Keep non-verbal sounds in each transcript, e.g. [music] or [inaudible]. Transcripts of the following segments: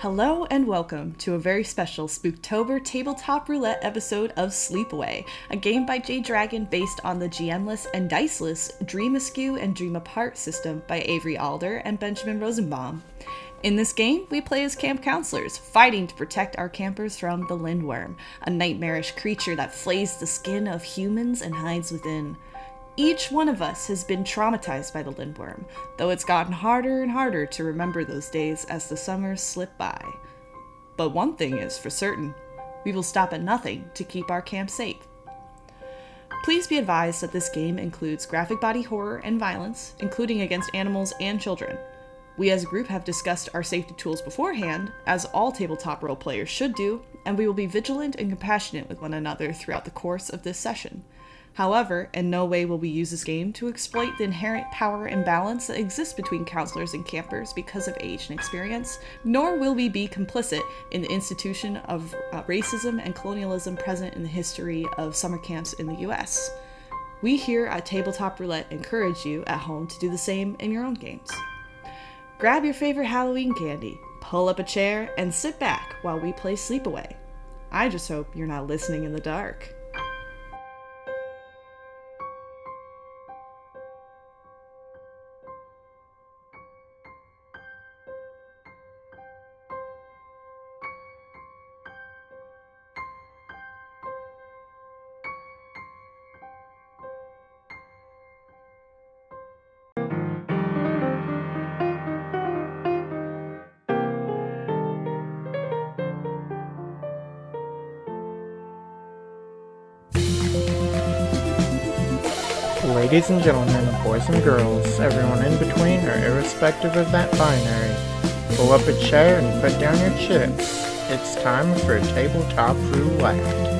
Hello and welcome to a very special Spooktober Tabletop Roulette episode of Sleepaway, a game by Jay Dragon based on the GMless and diceless Dream Askew and Dream Apart system by Avery Alder and Benjamin Rosenbaum. In this game, we play as camp counselors, fighting to protect our campers from the Lindworm, a nightmarish creature that flays the skin of humans and hides within. Each one of us has been traumatized by the Lindworm, though it's gotten harder and harder to remember those days as the summers slip by. But one thing is for certain we will stop at nothing to keep our camp safe. Please be advised that this game includes graphic body horror and violence, including against animals and children. We as a group have discussed our safety tools beforehand, as all tabletop role players should do, and we will be vigilant and compassionate with one another throughout the course of this session. However, in no way will we use this game to exploit the inherent power imbalance that exists between counselors and campers because of age and experience, nor will we be complicit in the institution of uh, racism and colonialism present in the history of summer camps in the US. We here at Tabletop Roulette encourage you at home to do the same in your own games. Grab your favorite Halloween candy, pull up a chair, and sit back while we play Sleepaway. I just hope you're not listening in the dark. Ladies and gentlemen, boys and girls, everyone in between or irrespective of that binary, pull up a chair and put down your chips. It's time for a tabletop roulette.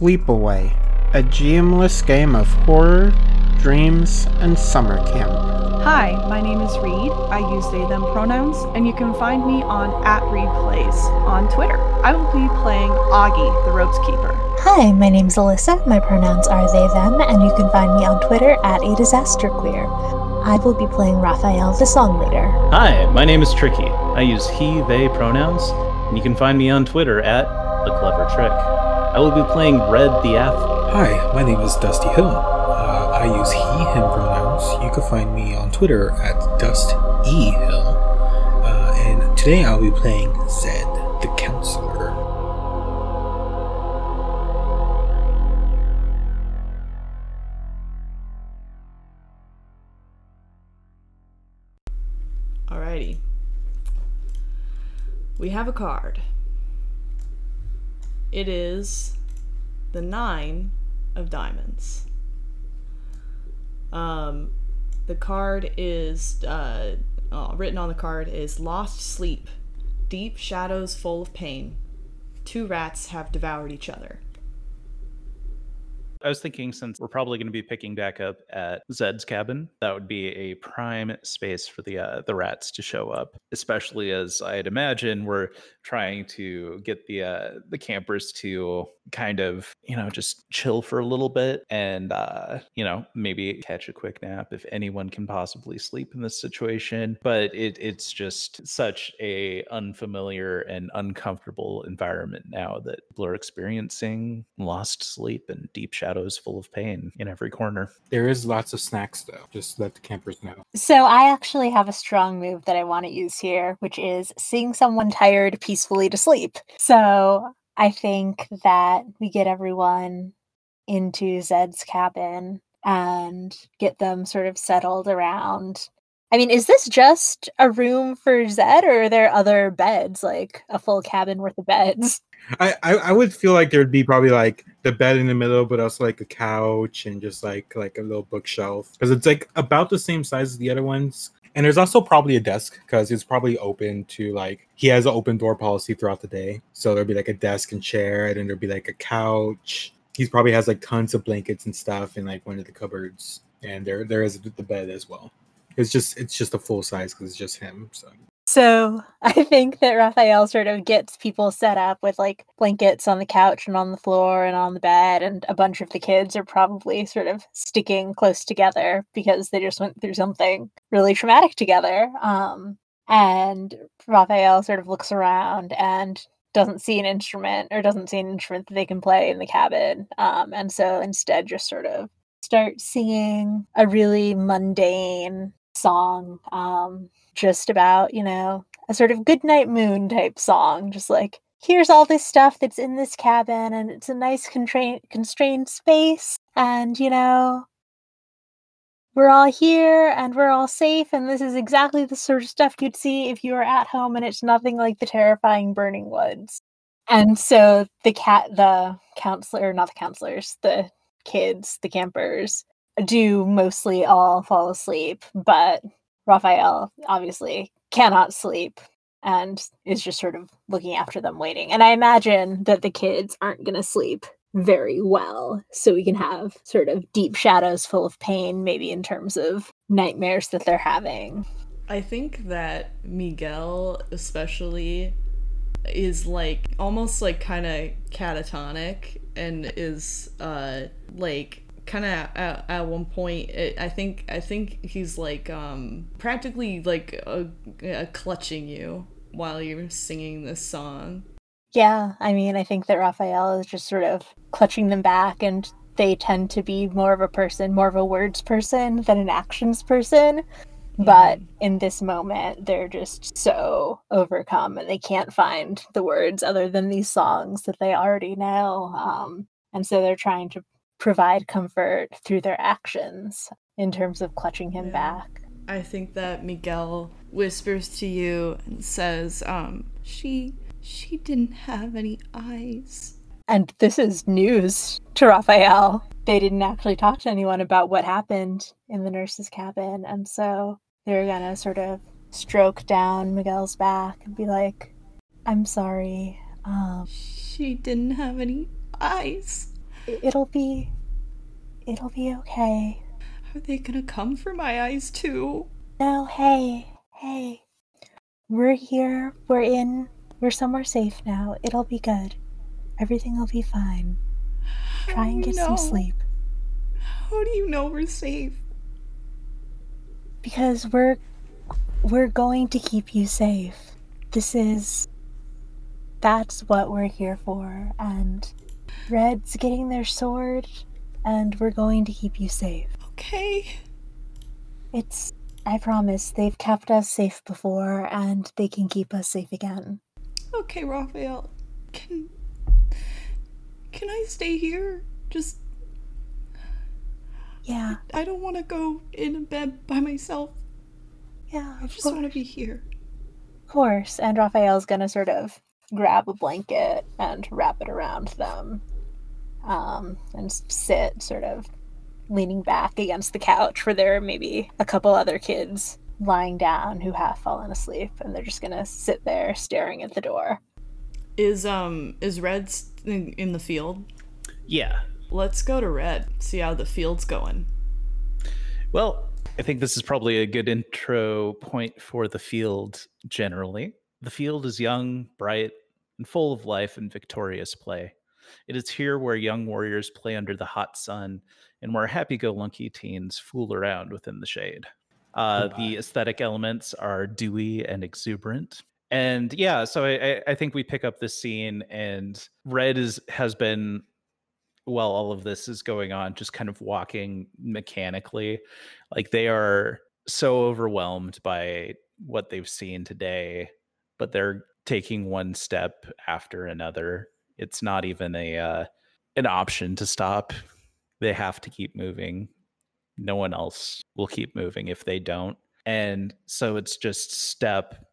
Sleepaway, a GMless game of horror, dreams, and summer camp. Hi, my name is Reed. I use they them pronouns, and you can find me on at Reed Plays on Twitter. I will be playing Augie, the ropes keeper. Hi, my name's Alyssa. My pronouns are they, them, and you can find me on Twitter at a disaster queer. I will be playing Raphael, the song leader. Hi, my name is Tricky. I use he, they pronouns, and you can find me on Twitter at The Clever Trick. I will be playing Red the Athlete. Hi, my name is Dusty Hill. Uh, I use he, him pronouns. You can find me on Twitter at Dust E Hill. Uh, and today I'll be playing Zed, the counselor. Alrighty. We have a card. It is the nine of diamonds. Um, the card is uh, uh, written on the card is lost sleep, deep shadows full of pain. Two rats have devoured each other. I was thinking since we're probably going to be picking back up at Zed's cabin, that would be a prime space for the uh, the rats to show up. Especially as I'd imagine we're trying to get the uh, the campers to kind of you know just chill for a little bit and uh, you know maybe catch a quick nap if anyone can possibly sleep in this situation. But it it's just such a unfamiliar and uncomfortable environment now that people are experiencing lost sleep and deep shadows full of pain in every corner. There is lots of snacks though, just let the campers know. So, I actually have a strong move that I want to use here, which is seeing someone tired peacefully to sleep. So, I think that we get everyone into Zed's cabin and get them sort of settled around. I mean, is this just a room for Zed, or are there other beds, like a full cabin worth of beds? [laughs] I, I I would feel like there'd be probably like the bed in the middle, but also like a couch and just like like a little bookshelf because it's like about the same size as the other ones. And there's also probably a desk because it's probably open to like he has an open door policy throughout the day. So there'll be like a desk and chair, and then there'll be like a couch. He probably has like tons of blankets and stuff in like one of the cupboards, and there there is the bed as well. It's just it's just a full size because it's just him. So So [laughs] I think that Raphael sort of gets people set up with like blankets on the couch and on the floor and on the bed, and a bunch of the kids are probably sort of sticking close together because they just went through something really traumatic together. Um, and Raphael sort of looks around and doesn't see an instrument or doesn't see an instrument that they can play in the cabin. Um, and so instead just sort of start singing a really mundane song um, just about, you know, a sort of goodnight moon type song, just like here's all this stuff that's in this cabin and it's a nice constrained constrained space and you know we're all here and we're all safe and this is exactly the sort of stuff you'd see if you were at home and it's nothing like the terrifying burning woods. And so the cat the counselor not the counselors the kids the campers do mostly all fall asleep but raphael obviously cannot sleep and is just sort of looking after them waiting. And i imagine that the kids aren't going to sleep very well so we can have sort of deep shadows full of pain maybe in terms of nightmares that they're having. I think that Miguel, especially, is like almost like kind of catatonic and is uh like kind of at, at one point it, I think I think he's like um practically like uh, uh, clutching you while you're singing this song. Yeah, I mean, I think that Raphael is just sort of clutching them back, and they tend to be more of a person, more of a words person than an actions person. But in this moment, they're just so overcome and they can't find the words other than these songs that they already know. Um, and so they're trying to provide comfort through their actions in terms of clutching him Yeah. back. I think that Miguel whispers to you and says, um, she she didn't have any eyes. And this is news to Raphael. They didn't actually talk to anyone about what happened in the nurse's cabin. And so they're going to sort of stroke down Miguel's back and be like, I'm sorry. Um, She didn't have any eyes. It'll be, it'll be okay. Are they gonna come for my eyes too? No, hey, hey. We're here. We're in. We're somewhere safe now. It'll be good. Everything will be fine. Try and get some sleep. How do you know we're safe? because we're we're going to keep you safe. This is that's what we're here for and Red's getting their sword and we're going to keep you safe. Okay. It's I promise they've kept us safe before and they can keep us safe again. Okay, Raphael. Can Can I stay here? Just Yeah, I don't want to go in a bed by myself. yeah, I just want to be here. Of course. And Raphael's gonna sort of grab a blanket and wrap it around them. Um, and sit sort of leaning back against the couch where there are maybe a couple other kids lying down who have fallen asleep and they're just gonna sit there staring at the door. Is um is Red in, in the field? Yeah. Let's go to Red. See how the field's going. Well, I think this is probably a good intro point for the field generally. The field is young, bright, and full of life and victorious play. It is here where young warriors play under the hot sun and where happy go lucky teens fool around within the shade. Uh, the aesthetic elements are dewy and exuberant. And yeah, so I, I- I think we pick up this scene, and Red is has been while all of this is going on, just kind of walking mechanically. Like they are so overwhelmed by what they've seen today, but they're taking one step after another. It's not even a uh, an option to stop. They have to keep moving. No one else will keep moving if they don't. And so it's just step,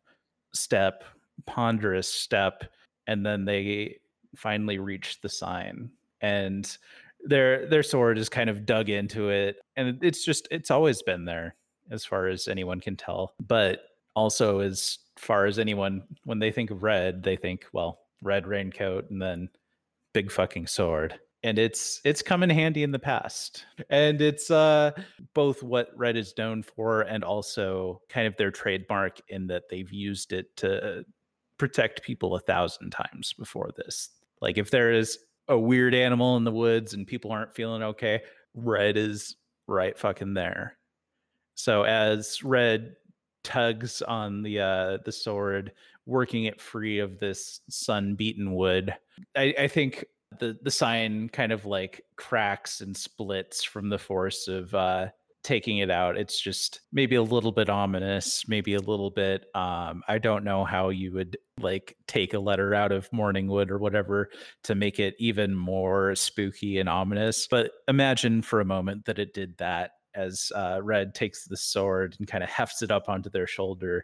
step, ponderous step, and then they finally reach the sign and their their sword is kind of dug into it and it's just it's always been there as far as anyone can tell. But also, as far as anyone, when they think of red, they think, well, red raincoat and then big fucking sword. And it's it's come in handy in the past. And it's uh both what Red is known for and also kind of their trademark in that they've used it to protect people a thousand times before this. Like if there is a weird animal in the woods and people aren't feeling okay, Red is right fucking there. So as Red tugs on the uh the sword, working it free of this sun-beaten wood, I, I think the the sign kind of like cracks and splits from the force of uh taking it out. It's just maybe a little bit ominous maybe a little bit um i don't know how you would like take a letter out of morningwood or whatever to make it even more spooky and ominous but imagine for a moment that it did that as uh, red takes the sword and kind of hefts it up onto their shoulder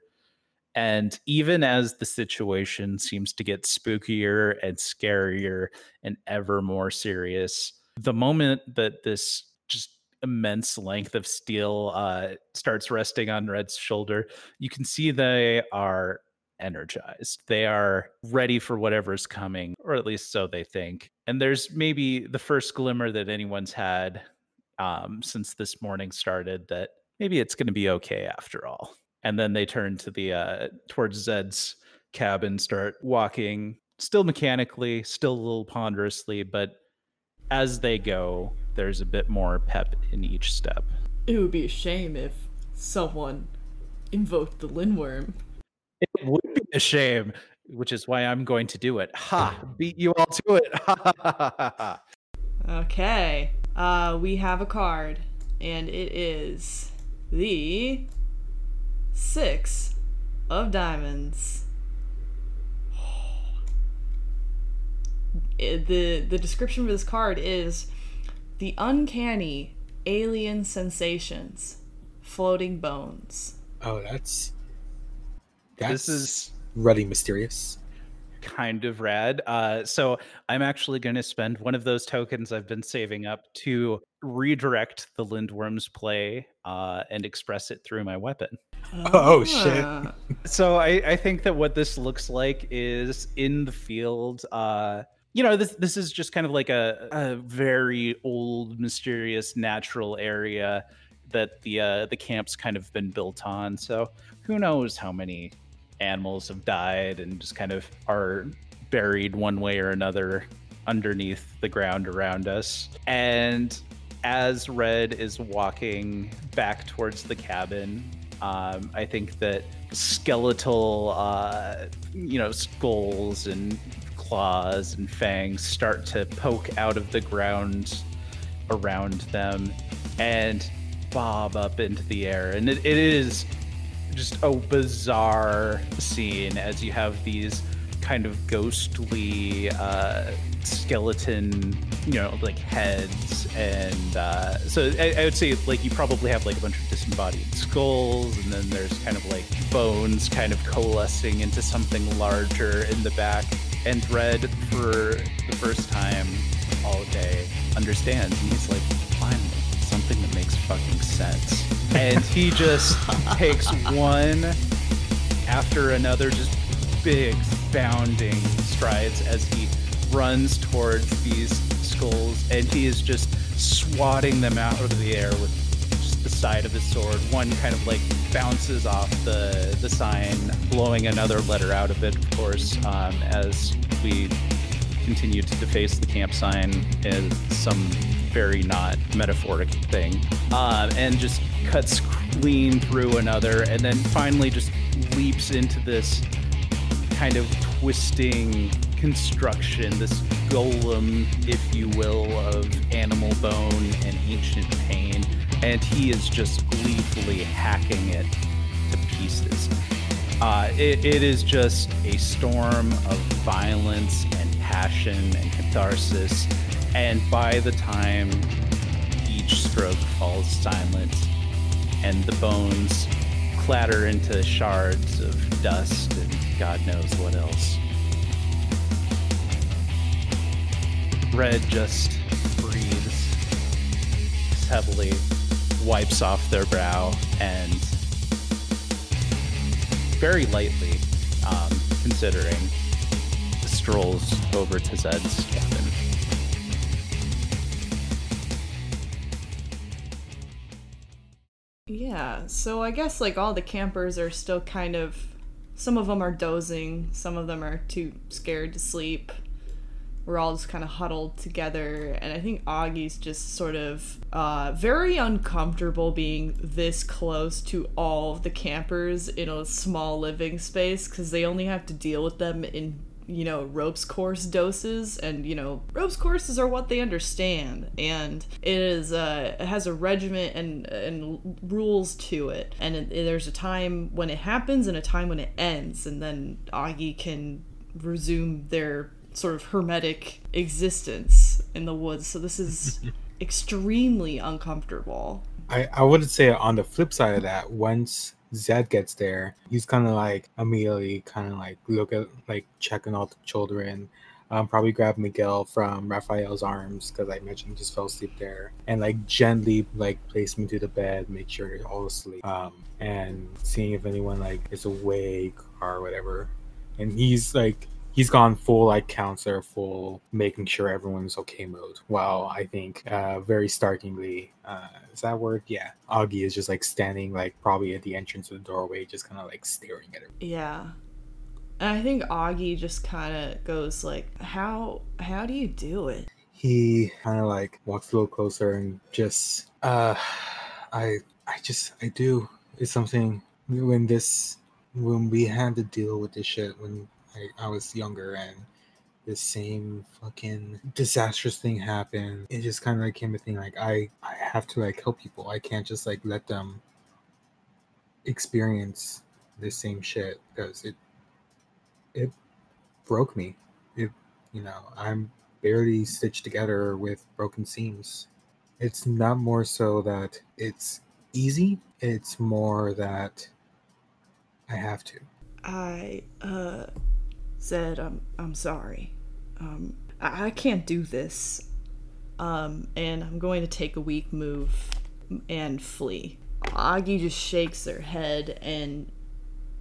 and even as the situation seems to get spookier and scarier and ever more serious the moment that this just immense length of steel uh, starts resting on Red's shoulder, you can see they are energized. They are ready for whatever's coming, or at least so they think. And there's maybe the first glimmer that anyone's had um, since this morning started that maybe it's going to be okay after all. And then they turn to the uh, towards Zed's cabin, start walking, still mechanically, still a little ponderously, but as they go, there's a bit more pep in each step. It would be a shame if someone invoked the Lindworm. It would be a shame, which is why I'm going to do it. Ha! Beat you all to it. [laughs] Ha ha ha ha ha. Okay. Uh, we have a card, and it is the Six of Diamonds. [sighs] The the description for this card is the uncanny alien sensations, floating bones. Oh, that's that's This is really mysterious. Kind of rad. Uh, so I'm actually going to spend one of those tokens I've been saving up to redirect the Lindworm's play uh, and express it through my weapon. Oh, shit. Ah. [laughs] So I, I think that what this looks like is in the field. Uh, you know, this this is just kind of like a, a very old, mysterious, natural area that the uh, the camp's kind of been built on. So who knows how many animals have died and just kind of are buried one way or another underneath the ground around us. And as Red is walking back towards the cabin, um, I think that skeletal, uh, you know, skulls and claws and fangs start to poke out of the ground around them and bob up into the air. And it, it is just a bizarre scene as you have these kind of ghostly uh, skeleton, you know, like heads, and uh, so I, I would say like you probably have like a bunch of disembodied skulls, and then there's kind of like bones kind of coalescing into something larger in the back. And Red, for the first time all day, understands, and he's like, finally, something that makes fucking sense. And he just takes one after another, just big bounding strides as he runs towards these skulls, and he is just swatting them out of the air with just the side of his sword. One kind of like bounces off the the sign, blowing another letter out of it, of course, um, as we continue to deface the camp sign. Is some very not metaphoric thing, um, and just cuts clean through another, and then finally just leaps into this kind of twisting construction, this golem, if you will, of animal bone and ancient pain, and he is just gleefully hacking it to pieces. Uh, it, it is just a storm of violence and passion and catharsis, and by the time each stroke falls silent and the bones clatter into shards of dust and God knows what else. Red just breathes heavily, wipes off their brow and very lightly, um, considering, strolls over to Zed's cabin. Yeah, so I guess like all the campers are still kind of. Some of them are dozing, some of them are too scared to sleep. We're all just kind of huddled together, and I think Augie's just sort of uh, very uncomfortable being this close to all of the campers in a small living space because they only have to deal with them in you know ropes course doses and you know ropes courses are what they understand and it is uh it has a regiment and and rules to it. And it, there's a time when it happens and a time when it ends and then augie can resume their sort of hermetic existence in the woods. So this is [laughs] extremely uncomfortable. I, I would say on the flip side of that, once Zed gets there, he's kind of like immediately kind of like look at like checking all the children. Um, probably grab Miguel from Raphael's arms because I mentioned he just fell asleep there, and like gently like place me to the bed, make sure they're all asleep, um, and seeing if anyone like is awake or whatever. And he's like he's gone full like counselor, full making sure everyone's okay mode. While I think uh, very startlingly, uh, is that word? Yeah, Augie is just like standing like probably at the entrance of the doorway, just kind of like staring at her. yeah and i think augie just kind of goes like how how do you do it He kind of like walks a little closer and just, uh, I, I just, I do. It's something when this, when we had to deal with this shit when I, I was younger and the same fucking disastrous thing happened. It just kind of like came a thing like I I have to like help people. I can't just like let them experience the same shit because it it broke me. It you know I'm barely stitched together with broken seams. It's not more so that it's easy. It's more that I have to. I uh said I'm I'm sorry. Um I, I can't do this. Um and I'm going to take a weak move and flee. Augie just shakes her head and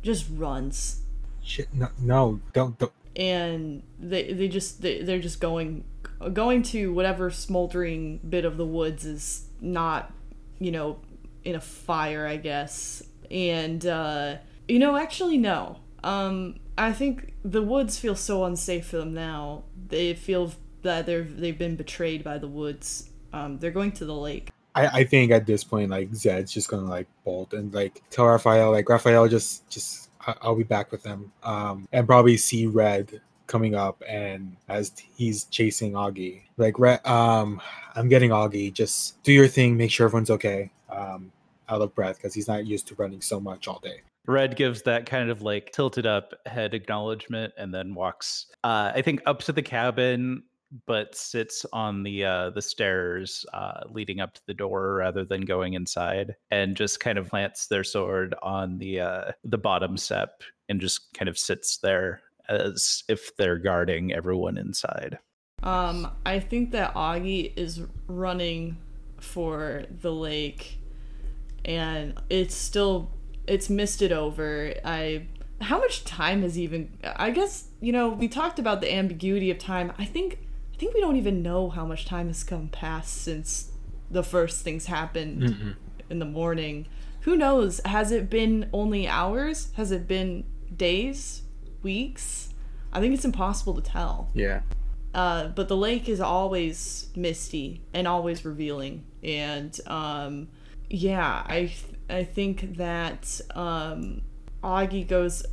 just runs. Shit, no, no, don't, don't. And they they just they, they're just going going to whatever smoldering bit of the woods is not, you know, in a fire, I guess. And uh you know, actually no. Um I think the woods feel so unsafe for them now. They feel that they're they've been betrayed by the woods. Um, they're going to the lake. I, I think at this point, like Zed's just gonna like bolt and like tell Raphael, like Raphael, just just I'll be back with them, um, and probably see Red coming up and as he's chasing Augie, like Red, um, I'm getting Augie. Just do your thing, make sure everyone's okay. Um, out of breath because he's not used to running so much all day. Red gives that kind of like tilted up head acknowledgement and then walks, uh, I think, up to the cabin, but sits on the uh, the stairs uh, leading up to the door rather than going inside, and just kind of plants their sword on the uh, the bottom step and just kind of sits there as if they're guarding everyone inside. Um, I think that Augie is running for the lake, and it's still it's misted over. I how much time has even? I guess you know we talked about the ambiguity of time. I think I think we don't even know how much time has come past since the first things happened in the morning. Who knows? Has it been only hours? Has it been days? Weeks? I think it's impossible to tell. Yeah. Uh, but the lake is always misty and always revealing, and um, yeah, I I think that um, Augie goes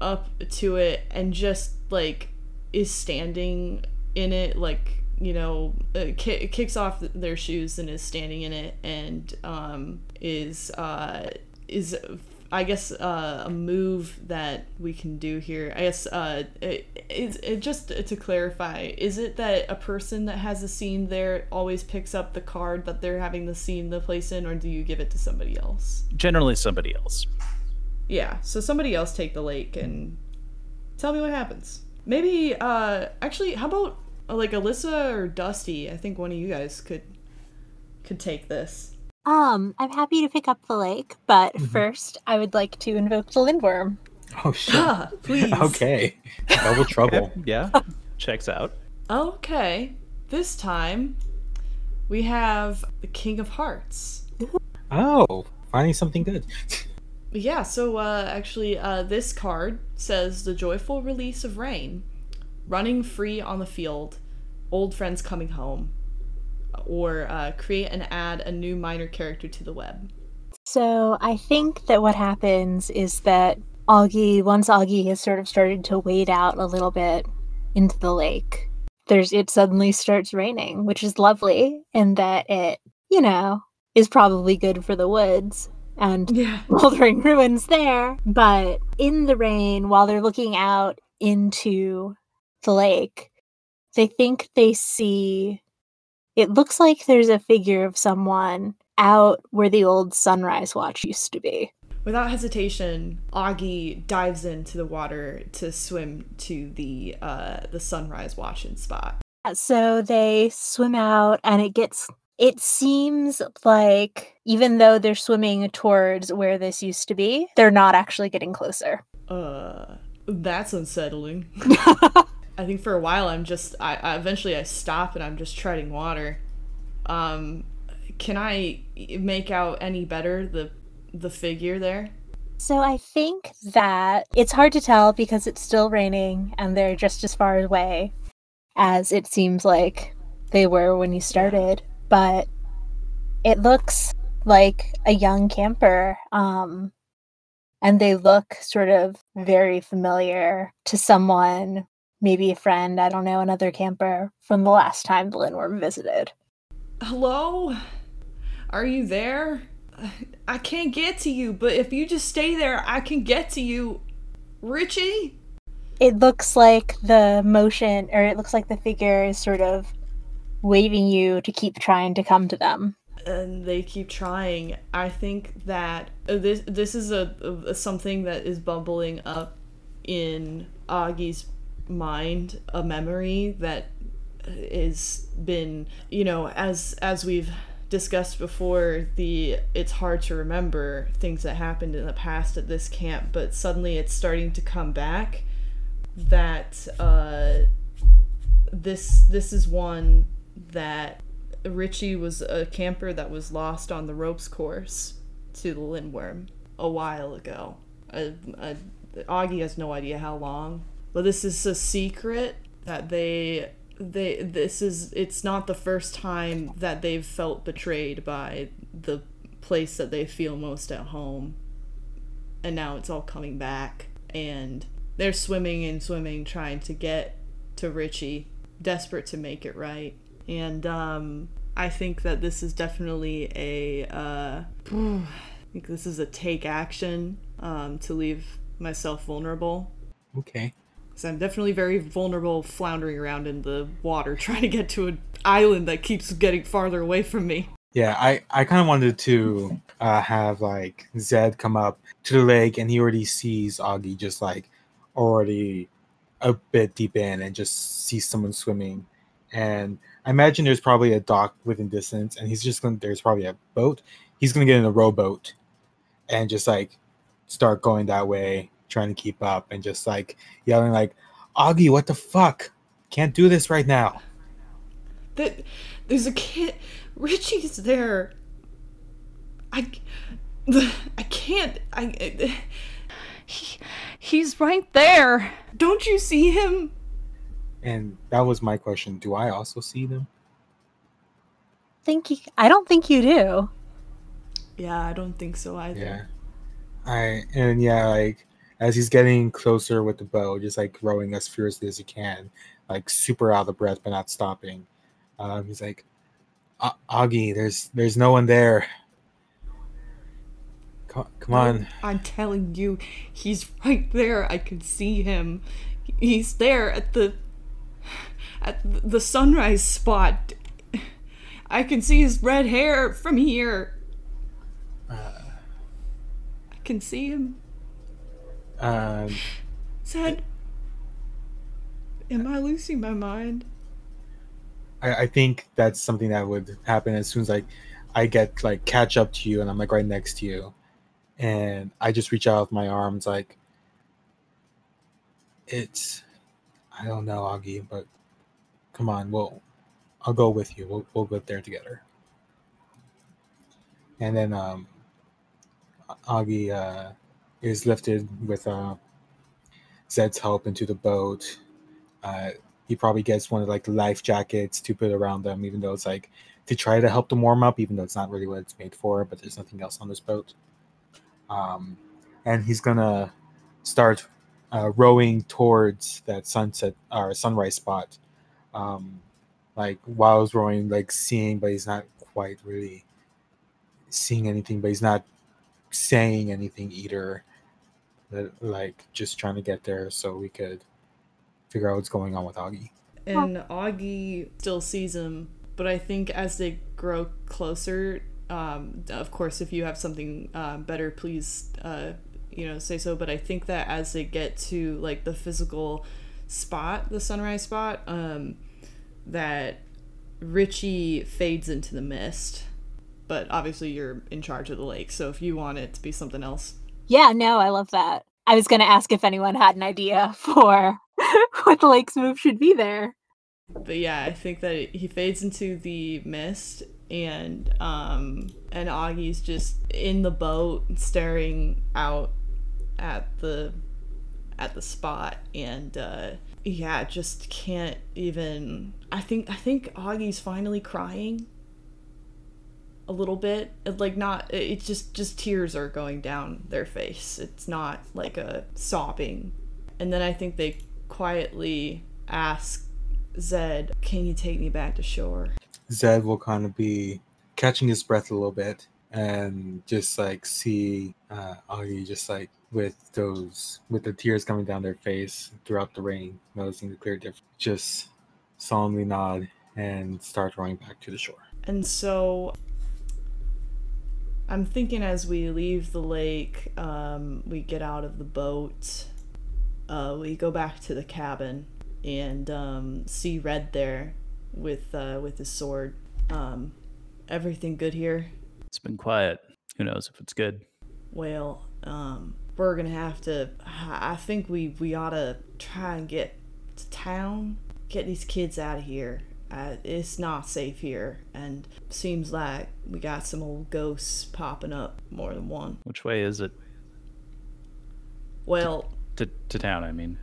up to it and just like is standing in it, like you know, uh, ki- kicks off their shoes and is standing in it, and um, is uh, is I guess uh, a move that we can do here. I guess uh, it, it, it just to clarify, is it that a person that has a scene there always picks up the card that they're having the scene the place in, or do you give it to somebody else? Generally, somebody else. Yeah, so somebody else take the lake and tell me what happens. Maybe, uh, actually, how about like Alyssa or Dusty? I think one of you guys could could take this. Um, I'm happy to pick up the lake, but Mhm. first I would like to invoke the lindworm. Oh shit. Ah, please. [laughs] okay. Double [laughs] trouble. Yeah, [laughs] checks out. Okay. This time we have the King of Hearts. Oh, finding something good. Yeah, so uh, actually, uh, this card says the joyful release of rain, running free on the field, old friends coming home, or uh, create and add a new minor character to the web. So I think that what happens is that Augie, once Augie has sort of started to wade out a little bit into the lake, there's it suddenly starts raining, which is lovely, and that it, you know, is probably good for the woods and Yeah. [laughs] moldering ruins there. But in the rain, while they're looking out into the lake, they think they see it looks like there's a figure of someone out where the old sunrise watch used to be. Without hesitation, Augie dives into the water to swim to the uh, the sunrise watching spot. So they swim out and it gets it seems like even though they're swimming towards where this used to be, they're not actually getting closer. Uh, that's unsettling. [laughs] [laughs] I think for a while I'm just I, I eventually I stop and I'm just treading water. Um, can I make out any better the the figure there? So I think that it's hard to tell because it's still raining and they're just as far away as it seems like they were when you started, but it looks like a young camper um and they look sort of very familiar to someone maybe a friend, I don't know, another camper from the last time the Lindworm visited. Hello? Are you there? I can't get to you, but if you just stay there, I can get to you. Richie? it looks like the motion or it looks like the figure is sort of waving you to keep trying to come to them and they keep trying. I think that uh, this this is a, a something that is bubbling up in Augie's mind, a memory that is been, you know, as as we've discussed before, the it's hard to remember things that happened in the past at this camp, but suddenly it's starting to come back that uh this this is one that Richie was a camper that was lost on the ropes course to the Lindworm a while ago. Uh, uh, Augie has no idea how long, but this is a secret that they they this is it's not the first time that they've felt betrayed by the place that they feel most at home. And now it's all coming back and they're swimming and swimming trying to get to Richie, desperate to make it right. And um I think that this is definitely a uh I think this is a take action um to leave myself vulnerable Okay. Because I'm definitely very vulnerable floundering around in the water [laughs] trying to get to an island that keeps getting farther away from me. Yeah, I, I kind of wanted to uh, have like Zed come up to the lake and he already sees Augie just like already a bit deep in and just sees someone swimming. And I imagine there's probably a dock within distance and he's just going to, there's probably a boat. He's going to get in a rowboat and just like start going that way, trying to keep up and just like yelling like, Augie, what the fuck? Can't do this right now. That there's a kid. Richie's there. I, I can't. I. He, he's right there. Don't you see him? And that was my question. Do I also see them? think you, i don't think you do Yeah, I don't think so either. Yeah. I and yeah, like as he's getting closer with the bow, just like rowing as fiercely as he can, like super out of breath but not stopping. Um, he's like, "A- Augie, there's there's no one there. Come, come on. I'm telling you, he's right there. I can see him. He's there at the at the sunrise spot. I can see his red hair from here. I can see him. Um, Zed, am I losing my mind? I, I think that's something that would happen as soon as like I get like catch up to you, and I'm like right next to you, and I just reach out with my arms, like it's I don't know, Augie, but come on, we'll I'll go with you. We'll we'll go there together. And then um, Augie uh, is lifted with uh, Zed's help into the boat. Uh, he probably gets one of like life jackets to put around them, even though it's like to try to help them warm up, even though it's not really what it's made for. But there's nothing else on this boat. Um, and he's gonna start uh, rowing towards that sunset or sunrise spot. Um, like while he's rowing, like seeing, but he's not quite really seeing anything, but he's not saying anything either. That, like just trying to get there so we could figure out what's going on with Augie. And Augie still sees him, but I think as they grow closer, um, of course, if you have something uh, better, please, uh, you know, say so. But I think that as they get to like the physical spot, the sunrise spot, um, that Richie fades into the mist. But obviously, you're in charge of the lake, so if you want it to be something else, Yeah, no, I love that. I was going to ask if anyone had an idea [laughs] for what the lake's move should be there. but yeah, I think that he fades into the mist, and um, and Augie's just in the boat, staring out at the at the spot, and uh, yeah, just can't even. I think I think Augie's finally crying a little bit It, like not it's just just tears are going down their face it's not like a sobbing and then i think they quietly ask zed can you take me back to shore Zed will kind of be catching his breath a little bit and just like see uh, Augie just like with those with the tears coming down their face throughout the rain, noticing the clear difference. Just solemnly nod and start rowing back to the shore. And so I'm thinking as we leave the lake, um, we get out of the boat, uh, we go back to the cabin and um, see Red there with uh, with his sword. Um, everything good here? It's been quiet. Who knows if it's good? Well, um, we're gonna have to. I I think we we ought to try and get to town, get these kids out of here. Uh, it's not safe here, and seems like we got some old ghosts popping up, more than one. Which way is it Well, to to town? I mean,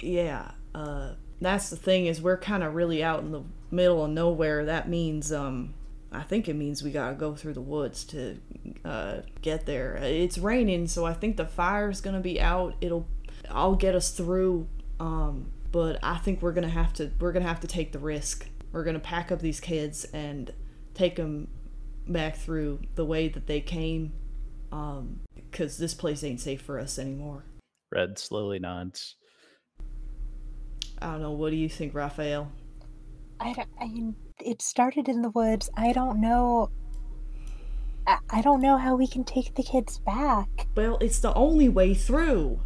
yeah. Uh, that's the thing is we're kind of really out in the middle of nowhere. That means um, I think it means we gotta go through the woods to uh, get there. It's raining, so I think the fire's gonna be out. It'll, I'll get us through. Um, but I think we're gonna have to. We're gonna have to take the risk. We're gonna pack up these kids and take them back through the way that they came. Um, because this place ain't safe for us anymore. Red slowly nods. I don't know. What do you think, Raphael? I, don't, I mean, it started in the woods. I don't know. I, I don't know how we can take the kids back. Well, it's the only way through.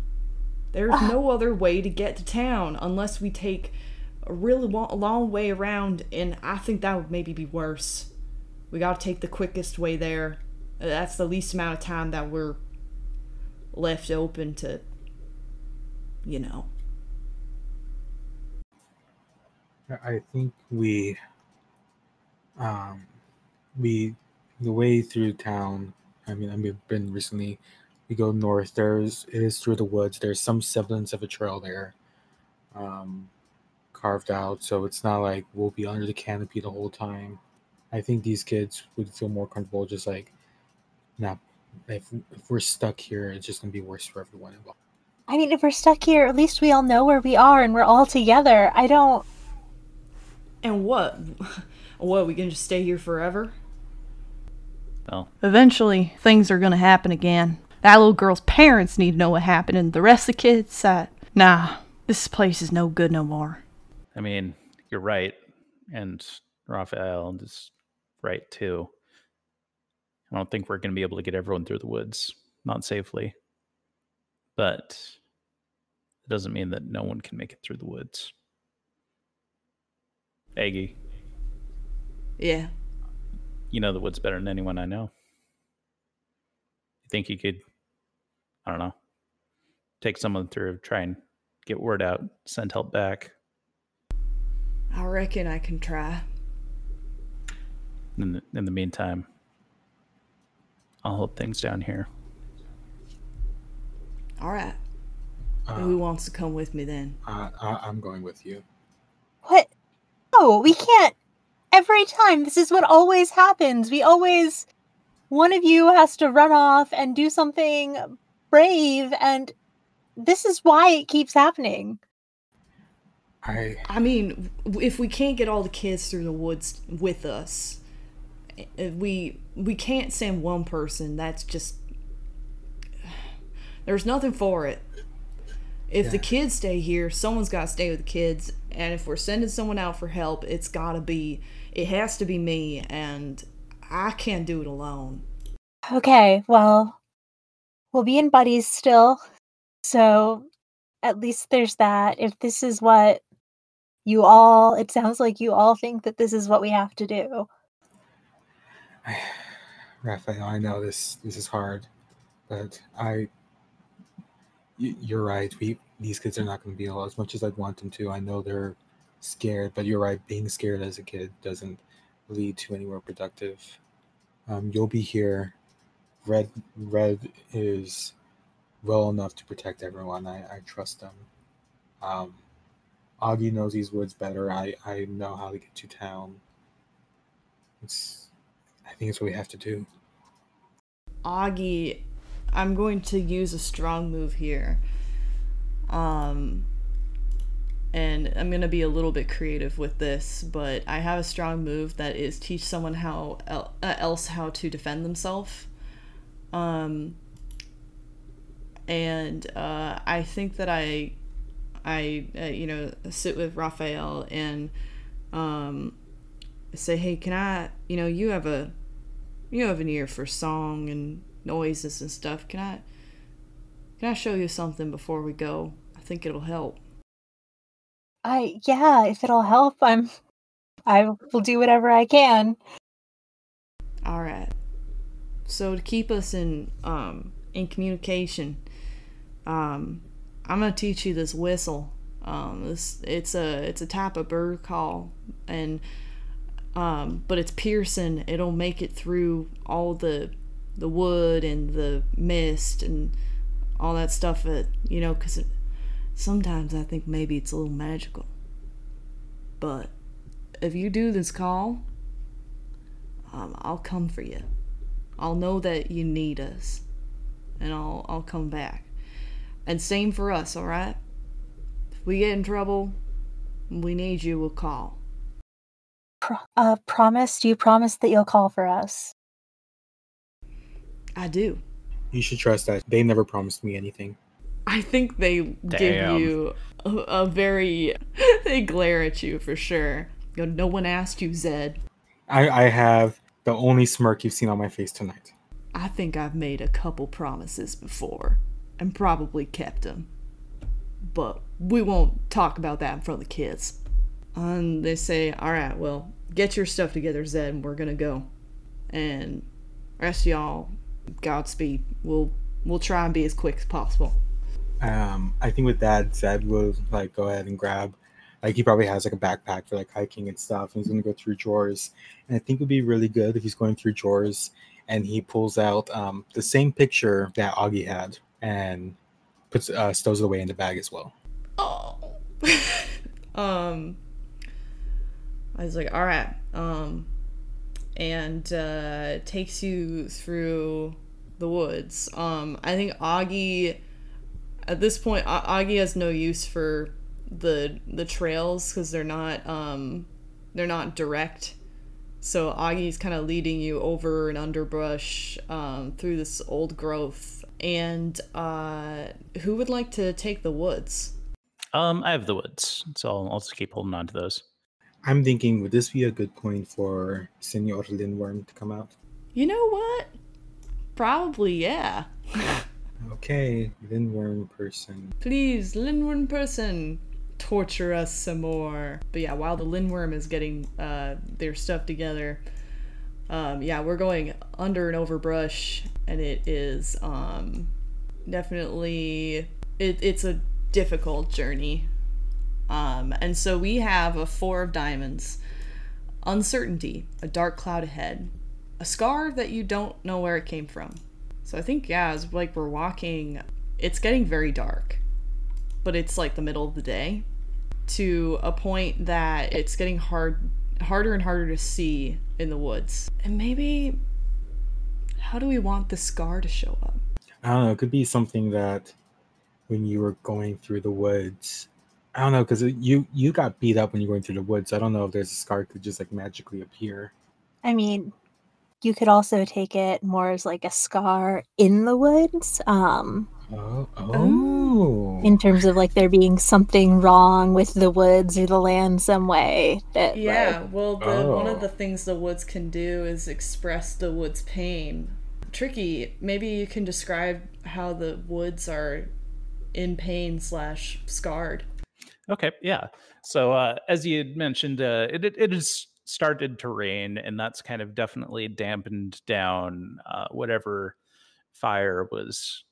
There's no other way to get to town unless we take a really long way around, and I think that would maybe be worse. We gotta take the quickest way there. Uh, That's the least amount of time that we're left open to, you know. I think we, um, we, the way through town. I mean, I've been recently. We go north. There's it is through the woods. There's some semblance of a trail there, um, carved out. So it's not like we'll be under the canopy the whole time. I think these kids would feel more comfortable just like, not if if we're stuck here, it's just gonna be worse for everyone involved. I mean, if we're stuck here, at least we all know where we are and we're all together. I don't. And what? [laughs] What, we can just stay here forever? Well, Eventually, things are gonna happen again. That little girl's parents need to know what happened, and the rest of the kids, uh, nah, this place is no good no more. I mean, you're right, and Raphael is right too. I don't think we're going to be able to get everyone through the woods, not safely. But it doesn't mean that no one can make it through the woods. Aggie, Yeah. you know the woods better than anyone I know. You think you could, I don't know, take someone through, try and get word out, send help back. I reckon I can try. In the, in the meantime, I'll hold things down here. All right. Uh, Who wants to come with me then? uh, I, I'm going with you. What? No, we can't. Every time, this is what always happens. We always. One of you has to run off and do something brave, and this is why it keeps happening. I I mean, if we can't get all the kids through the woods with us, eh, we we can't send one person. That's just [sighs] there's nothing for it. If the kids stay here, someone's got to stay with the kids, and if we're sending someone out for help, it's got to be it has to be me, and I can't do it alone. Okay, well, we'll be in buddies still. So at least there's that. If this is what you all, it sounds like you all think that this is what we have to do. [sighs] Raphael, I know this this is hard, but I you're right. We these kids are not going to be as much as I'd want them to. I know they're scared, but you're right. Being scared as a kid doesn't lead to anywhere productive. Um, you'll be here. Red Red is well enough to protect everyone. I, I trust them. Um, Augie knows these woods better. I, I know how to get to town. It's I think it's what we have to do. Augie, I'm going to use a strong move here. Um and I'm going to be a little bit creative with this, but I have a strong move that is teach someone how el- uh, else how to defend themselves. Um and uh I think that I I uh, you know sit with Raphael and um say, "Hey, can I, you know, you have a you have an ear for song and noises and stuff. Can I can I show you something before we go? I think it'll help. I yeah, if it'll help, I'm I will do whatever I can. All right. So to keep us in um in communication, um I'm going to teach you this whistle. Um this it's a it's a type of bird call and um but it's piercing. It'll make it through all the the wood and the mist and all that stuff that, you know, cuz sometimes I think maybe it's a little magical. But if you do this call, um, I'll come for you. I'll know that you need us, and I'll I'll come back. And same for us, all right? If we get in trouble, we need you. We'll call. Pro- uh promise, do you promise that you'll call for us? I do. You should trust that. They never promised me anything. I think they Damn. give you a, a very [laughs] they glare at you for sure. Go, no one asked you, Zed. I, I have the only smirk you've seen on my face tonight. I think I've made a couple promises before and probably kept them. But we won't talk about that in front of the kids. And they say, all right, well, get your stuff together, Zed, and we're gonna go. And rest of y'all, Godspeed. We'll we'll try and be as quick as possible. Um, I think with that, Zed will like go ahead and grab, like he probably has like a backpack for like hiking and stuff, and he's gonna go through drawers. And I think it would be really good if he's going through drawers and he pulls out um, the same picture that Augie had and puts uh, stows it away in the bag as well. Oh. [laughs] um I was like, all right. Um and uh takes you through the woods. Um I think Augie at this point Augie has no use for the the trails cuz they're not um they're not direct. So Augie's kind of leading you over an underbrush um through this old growth. And uh who would like to take the woods? Um, I have the woods, so I'll, I'll just keep holding on to those. I'm thinking, would this be a good point for Senor Lindworm to come out? You know what? Probably, yeah. [laughs] Okay, Lindworm person. Please, Lindworm person, torture us some more. But yeah, while the Lindworm is getting uh, their stuff together, Um, yeah, we're going under and over brush, and it is um, definitely it, it's a difficult journey. Um, and so we have a four of diamonds, uncertainty, a dark cloud ahead, a scar that you don't know where it came from. So I think yeah, as like we're walking, it's getting very dark, but it's like the middle of the day, to a point that it's getting hard, harder and harder to see in the woods. And maybe, how do we want the scar to show up? I don't know. It could be something that when you were going through the woods, I don't know because you you got beat up when you were going through the woods. I don't know if there's a scar could just like magically appear. I mean, you could also take it more as like a scar in the woods. Um, Oh, oh. in terms of like there being something wrong with the woods or the land some way that Yeah, like, well, the, one Oh. of the things the woods can do is express the woods' pain. Tricky, maybe you can describe how the woods are in pain slash scarred. Okay, yeah. So uh, as you had mentioned, uh, it, it it has started to rain, and that's kind of definitely dampened down uh, whatever fire was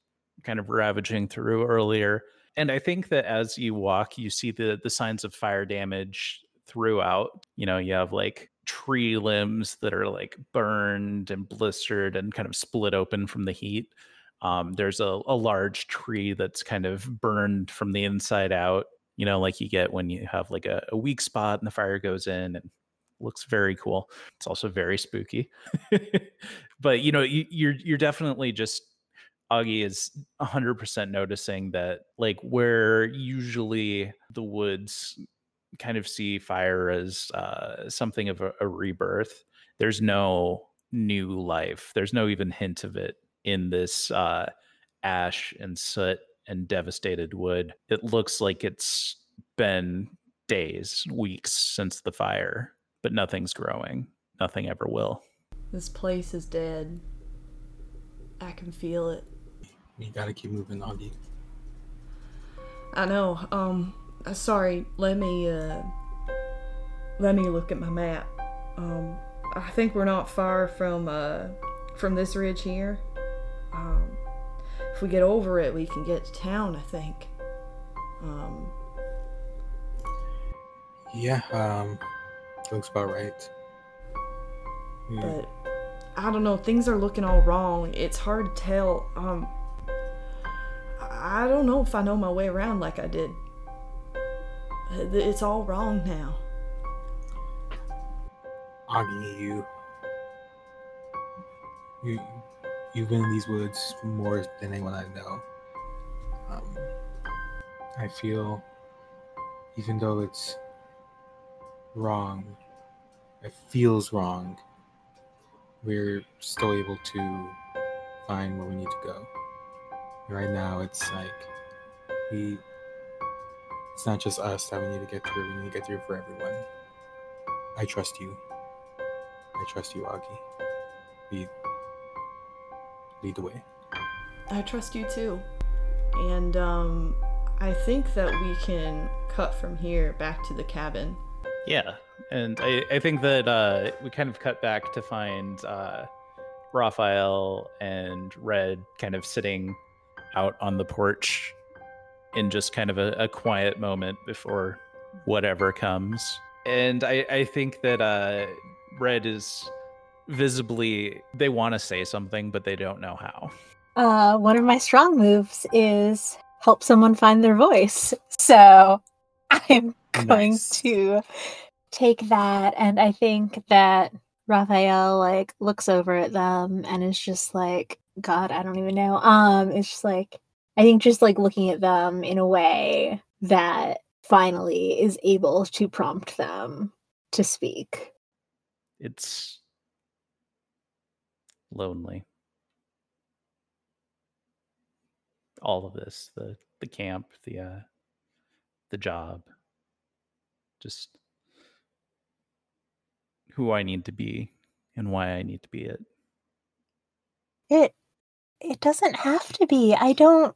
kind of ravaging through earlier. And I think that as you walk, you see the the signs of fire damage throughout. You know, you have like tree limbs that are like burned and blistered and kind of split open from the heat. Um, there's a, a large tree that's kind of burned from the inside out you know, like you get when you have like a, a weak spot and the fire goes in and looks very cool. It's also very spooky. [laughs] but you know, you, you're you're definitely just Augie is 100% noticing that like where usually the woods kind of see fire as uh, something of a, a rebirth. There's no new life. There's no even hint of it in this uh, ash and soot and devastated wood. It looks like it's been days, weeks since the fire, but nothing's growing. Nothing ever will. This place is dead. I can feel it. You gotta keep moving, Augie. I know. Um, sorry. Let me uh, let me look at my map. Um, I think we're not far from uh from this ridge here. Um, if we get over it, we can get to town. I think. Um, Yeah, um, looks about right. Hmm. but I don't know. Things are looking all wrong. It's hard to tell. Um, I don't know if I know my way around like I did. Uh, It's all wrong now. Augie, you, you, you've been in these woods more than anyone I know. Um, I feel, even though it's wrong, it feels wrong. We're still able to find where we need to go. Right now, it's like we. It's not just us that we need to get through. We need to get through for everyone. I trust you. I trust you, Augie. Lead, lead the way. I trust you too. And um I think that we can cut from here back to the cabin. Yeah, and I, I think that uh, we kind of cut back to find uh, Raphael and Red kind of sitting out on the porch in just kind of a, a quiet moment before whatever comes. And I, I think that uh, Red is visibly, they want to say something, but they don't know how. uh, one of my strong moves is help someone find their voice. So [laughs] I'm going Nice. to take that, and I think that Raphael like looks over at them and is just like, God, I don't even know. Um, it's just like I think just like looking at them in a way that finally is able to prompt them to speak. It's lonely. All of this, the the camp, the uh the job, just who I need to be and why I need to be it. It it doesn't have to be. I don't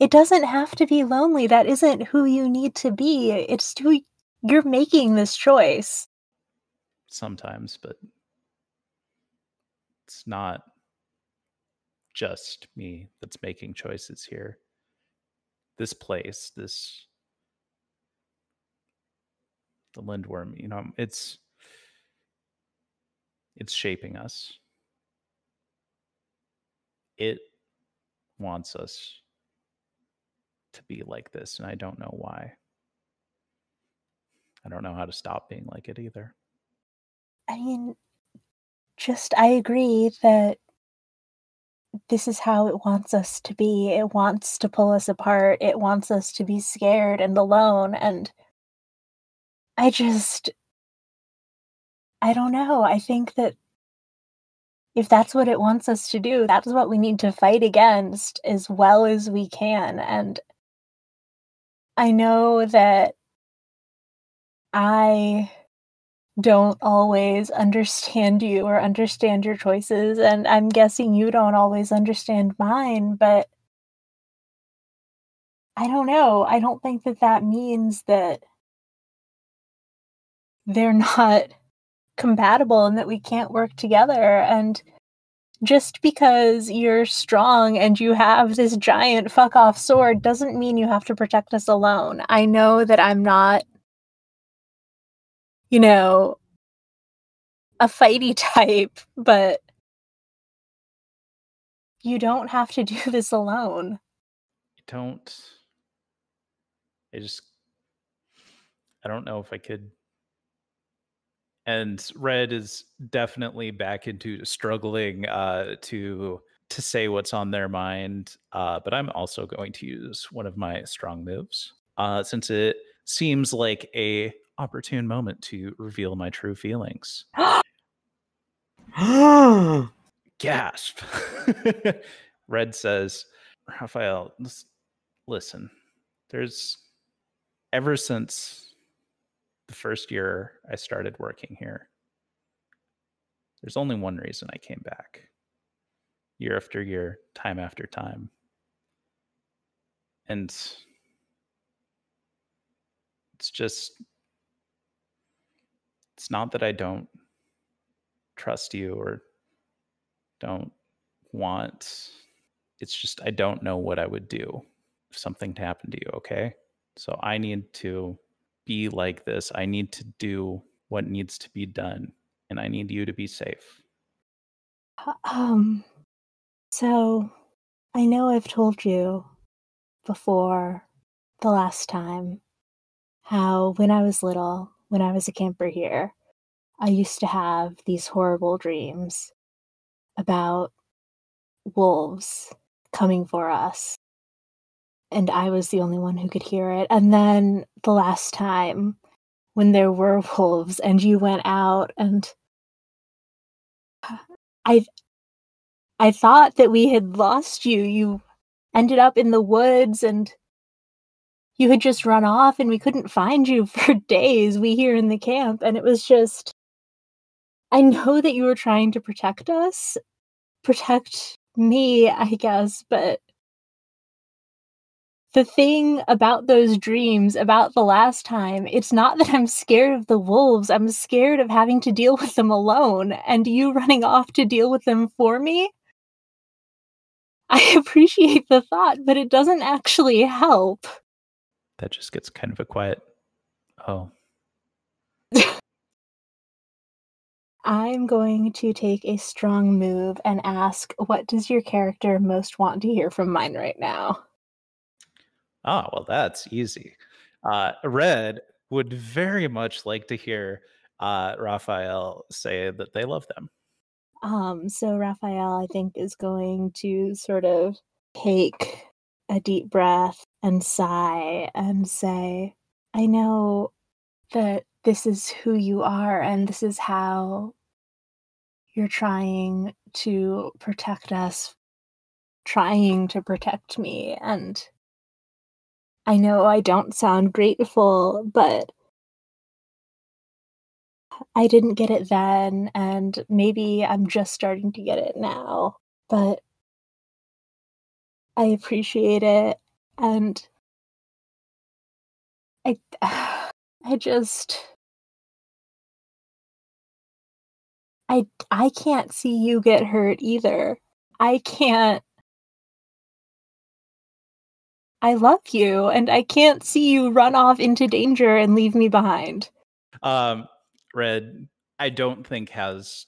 it doesn't have to be lonely. That isn't who you need to be. It's who you're making this choice. Sometimes, but It's not just me that's making choices here. This place, this the lindworm, you know, it's it's shaping us. It wants us to be like this, and I don't know why. I don't know how to stop being like it either. I mean, just I agree that this is how it wants us to be. It wants to pull us apart. It wants us to be scared and alone. And I just, I don't know. I think that if that's what it wants us to do, that's what we need to fight against as well as we can. And I know that I don't always understand you or understand your choices and i'm guessing you don't always understand mine but i don't know i don't think that that means that they're [laughs] not compatible and that we can't work together and just because you're strong and you have this giant fuck off sword doesn't mean you have to protect us alone i know that i'm not you know, a fighty [laughs] type, but you don't have to do [laughs] this alone. I don't. I just. I don't know if I could. And Red is definitely back into struggling uh, to to say what's on their mind. Uh, but I'm also going to use one of my strong moves uh, since it seems like a opportune moment to reveal my true feelings. [gasps] Gasp. [laughs] Red says, Raphael, listen, there's ever since the first year I started working here, there's only one reason I came back year after year, time after time. And it's just it's not that I don't trust you or don't want it's just I don't know what I would do if something happened to you, okay? So I need to be like this. I need to do what needs to be done and I need you to be safe. Um so I know I've told you before the last time how when I was little when I was a camper here, I used to have these horrible dreams about wolves coming for us. And I was the only one who could hear it. And then the last time when there were [laughs] wolves and you went out and [sighs] I I thought that we had lost you. You ended up in the woods and you had just run off and we couldn't find you [laughs] for days, we here in the camp. And it was just, I know that you were trying to protect us, protect me, I guess, but the thing about those dreams, about the last time, it's not that I'm scared of the wolves. I'm scared of having to deal with them alone and you running off to deal with them for me. I [laughs] appreciate the thought, but it doesn't actually help that just gets kind of a quiet oh [laughs] i'm going to take a strong move and ask what does your character most want to hear from mine right now oh well that's easy uh red would very much like to hear uh raphael say that they love them um so raphael i think is going to sort of take a deep breath and sigh and say, I know that this is who you are and this is how you're trying to protect us, trying to protect me. And I know I don't sound grateful, but I didn't get it then, and maybe I'm just starting to get it now. But I appreciate it and I [sighs] I just I I can't see you get hurt either. I can't I love you and I can't see you run off into danger and leave me behind. Um, Red, I don't think has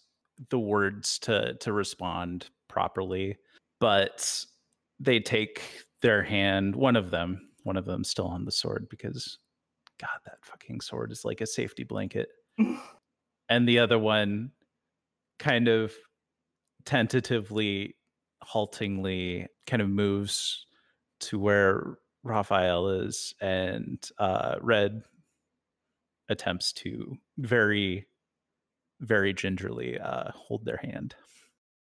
the words to to respond properly, but they take their hand. One of them, one of them, still on the sword because, God, that fucking sword is like a safety blanket. [laughs] and the other one, kind of tentatively, haltingly, kind of moves to where Raphael is, and uh, Red attempts to very, very gingerly uh, hold their hand.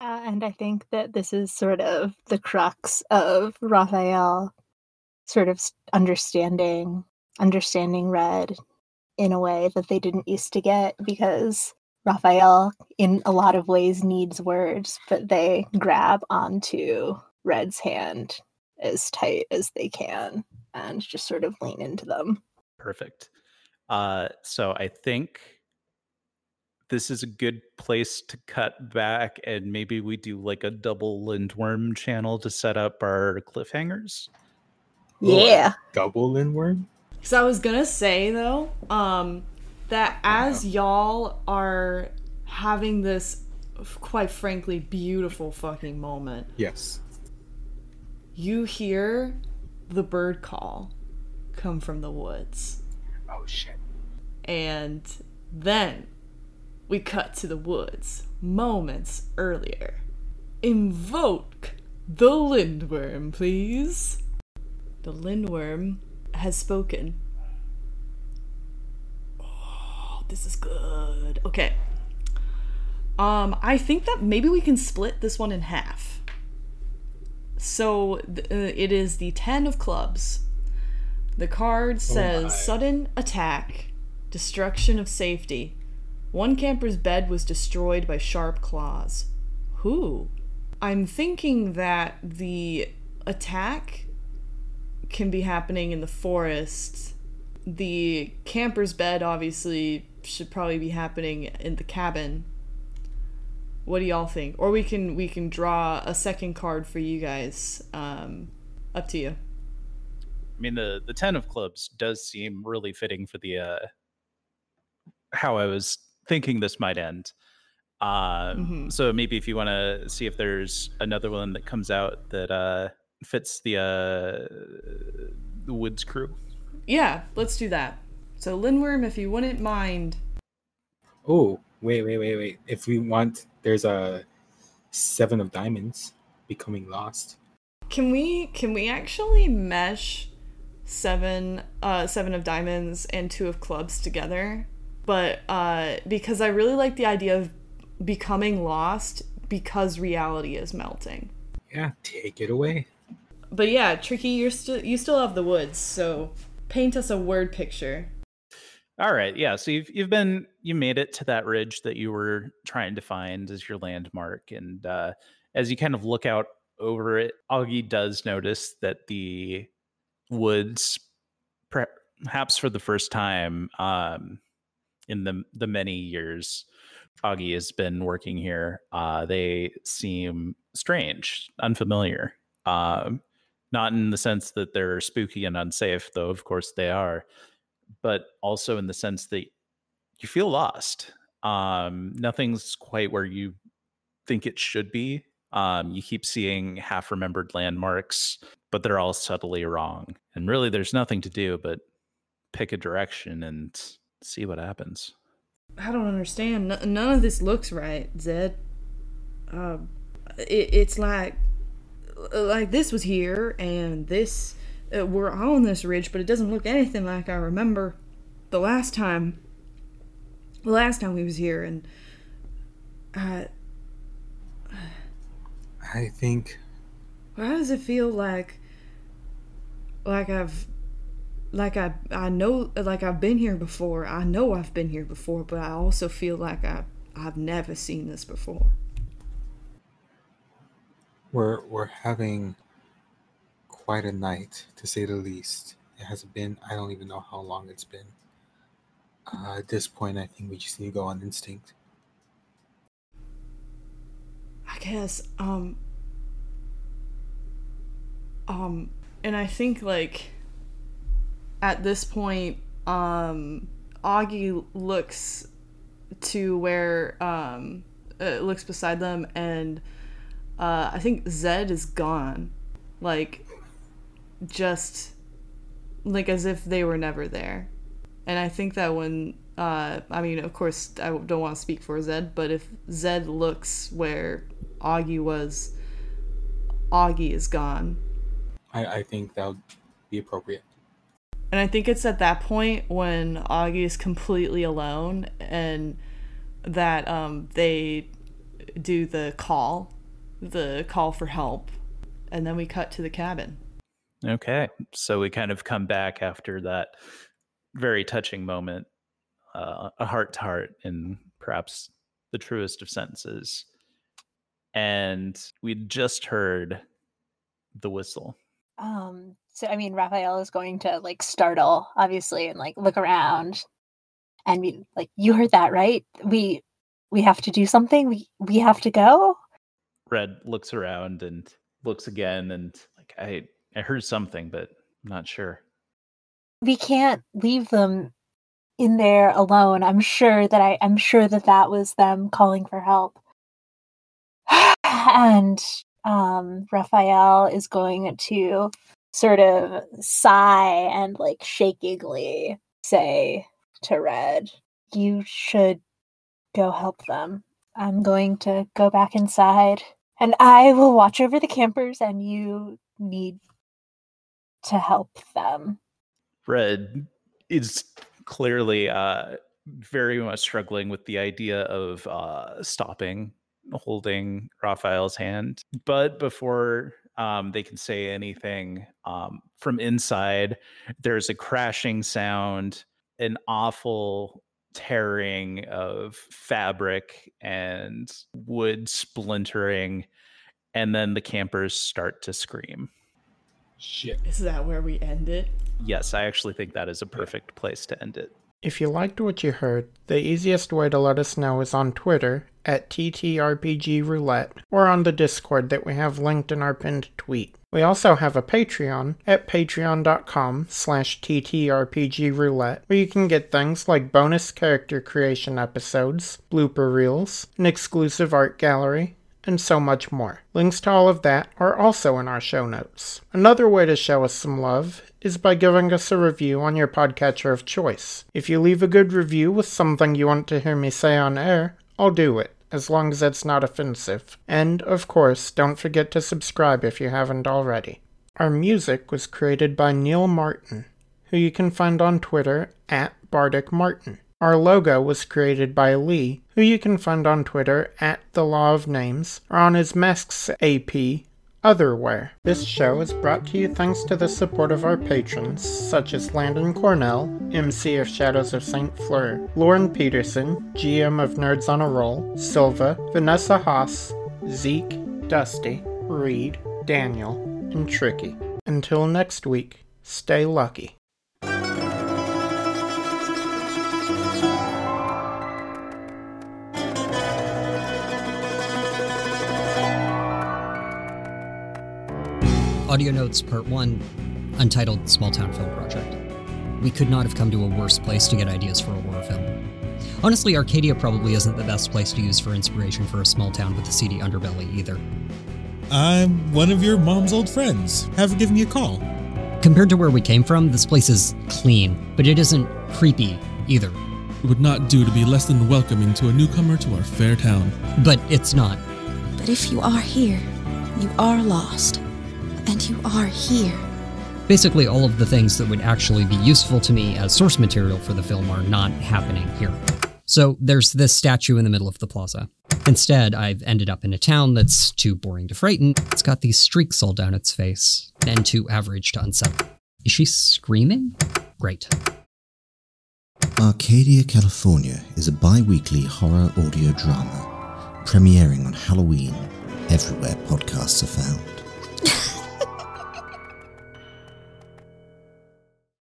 Uh, and I think that this is sort of the crux of Raphael sort of understanding understanding red in a way that they didn't used to get because Raphael in a lot of ways needs words, but they grab onto Red's hand as tight as they can and just sort of lean into them. Perfect. Uh, so I think this is a good place to cut back and maybe we do like a double lindworm channel to set up our cliffhangers. Yeah. Double lindworm? Because I was gonna say though, um, that as y'all are having this quite frankly beautiful fucking moment, Yes. You hear the bird call come from the woods. Oh shit. And then we cut to the woods moments earlier. Invoke the lindworm, please. The lindworm has spoken. Oh, this is good. Okay. Um, I think that maybe we can split this one in half. So th- uh, it is the 10 of clubs. The card says my. sudden attack, destruction of safety. One camper's bed was destroyed by sharp claws. Who? I'm thinking that the attack can be happening in the forest. The camper's bed obviously should probably be happening in the cabin. What do y'all think? Or we can we can draw a second card for you guys. Um, up to you. I mean, the the ten of clubs does seem really fitting for the uh, how I was thinking this might end. Um, Mhm. So maybe if you want to see if there's another one that comes out that uh, fits the uh, the woods crew. Yeah, let's do that. So Lindworm, if you wouldn't mind. Oh, wait, wait, wait, wait. If we want, there's a seven of diamonds becoming lost. Can we can we actually mesh seven uh seven of diamonds and two of clubs together? But uh because I really like the idea of becoming lost because reality is melting. Yeah, take it away. But yeah, Tricky, you're still you still have the woods, so paint us a word picture. All right, yeah. So you've you've been you made it to that ridge that you were trying to find as your landmark, and uh, as you kind of look out over it, Augie does notice that the woods, perhaps for the first time um, in the the many years Augie has been working here, uh, they seem strange, unfamiliar. Um, not in the sense that they're spooky and unsafe, though of course they are but also in the sense that you feel lost. Um, nothing's quite where you think it should be. Um, you keep seeing half remembered landmarks, but they're all subtly wrong. And really, there's nothing to do but pick a direction and see what happens. I don't understand. None of this looks right, Zed. Uh, it, it's like like this was here and this uh, we're on this ridge, but it doesn't look anything like I remember the last time. The last time we was here, and uh, I think why does it feel like like I've like I I know like I've been here before. I know I've been here before, but I also feel like I I've never seen this before. we're we're having quite a night to say the least. It has been I don't even know how long it's been. Uh, at this point, I think we just need to go on instinct. I guess. Um. Um, and I think like at this point, um, Augie looks to where um uh, looks beside them, and uh, I think Zed is gone, like just like as if they were never there. And I think that when uh, I mean, of course, I don't want to speak for Zed, but if Zed looks where Augie was, Augie is gone. I, I think that would be appropriate. And I think it's at that point when Augie is completely alone and that um, they do the call, the call for help, and then we cut to the cabin. Okay. So we kind of come back after that very touching moment, uh, a heart to heart in perhaps the truest of sentences. And we just heard the whistle. Um, so I mean, Raphael is going to like startle, obviously, and like look around and we like, "You heard that, right? We we have to do something. We we have to go." Red looks around and looks again, and like I I heard something, but I'm not sure. We can't leave them in there alone. I'm sure that I I'm sure that that was them calling for help. [sighs] and um, Raphael is going to sort of sigh and like shakingly say to Red, You should go help them. I'm going to go back inside and I will watch over the campers, and you need to help them. Red is clearly uh, very much struggling with the idea of uh, stopping holding Raphael's hand. But before um, they can say anything um, from inside, there's a crashing sound, an awful tearing of fabric and wood splintering, and then the campers start to scream. Shit. Is that where we end it? Yes, I actually think that is a perfect place to end it. If you liked what you heard, the easiest way to let us know is on Twitter at TTRPGRoulette or on the Discord that we have linked in our pinned tweet. We also have a Patreon at patreon.com slash TTRPGRoulette where you can get things like bonus character creation episodes, blooper reels, an exclusive art gallery, and so much more. Links to all of that are also in our show notes. Another way to show us some love is by giving us a review on your podcatcher of choice. If you leave a good review with something you want to hear me say on air, I'll do it, as long as it's not offensive. And, of course, don't forget to subscribe if you haven't already. Our music was created by Neil Martin, who you can find on Twitter at Bardic Martin. Our logo was created by Lee, who you can find on Twitter at The Law of Names or on his Masks AP Otherwhere. This show is brought to you thanks to the support of our patrons, such as Landon Cornell, MC of Shadows of St. Fleur, Lauren Peterson, GM of Nerds on a Roll, Silva, Vanessa Haas, Zeke, Dusty, Reed, Daniel, and Tricky. Until next week, stay lucky. Audio Notes Part 1, Untitled Small Town Film Project. We could not have come to a worse place to get ideas for a horror film. Honestly, Arcadia probably isn't the best place to use for inspiration for a small town with a seedy underbelly either. I'm one of your mom's old friends. Have her give me a call. Compared to where we came from, this place is clean, but it isn't creepy either. It would not do to be less than welcoming to a newcomer to our fair town. But it's not. But if you are here, you are lost. And you are here. Basically, all of the things that would actually be useful to me as source material for the film are not happening here. So there's this statue in the middle of the plaza. Instead, I've ended up in a town that's too boring to frighten. It's got these streaks all down its face, and too average to unsettle. Is she screaming? Great. Arcadia, California is a bi weekly horror audio drama premiering on Halloween everywhere podcasts are found.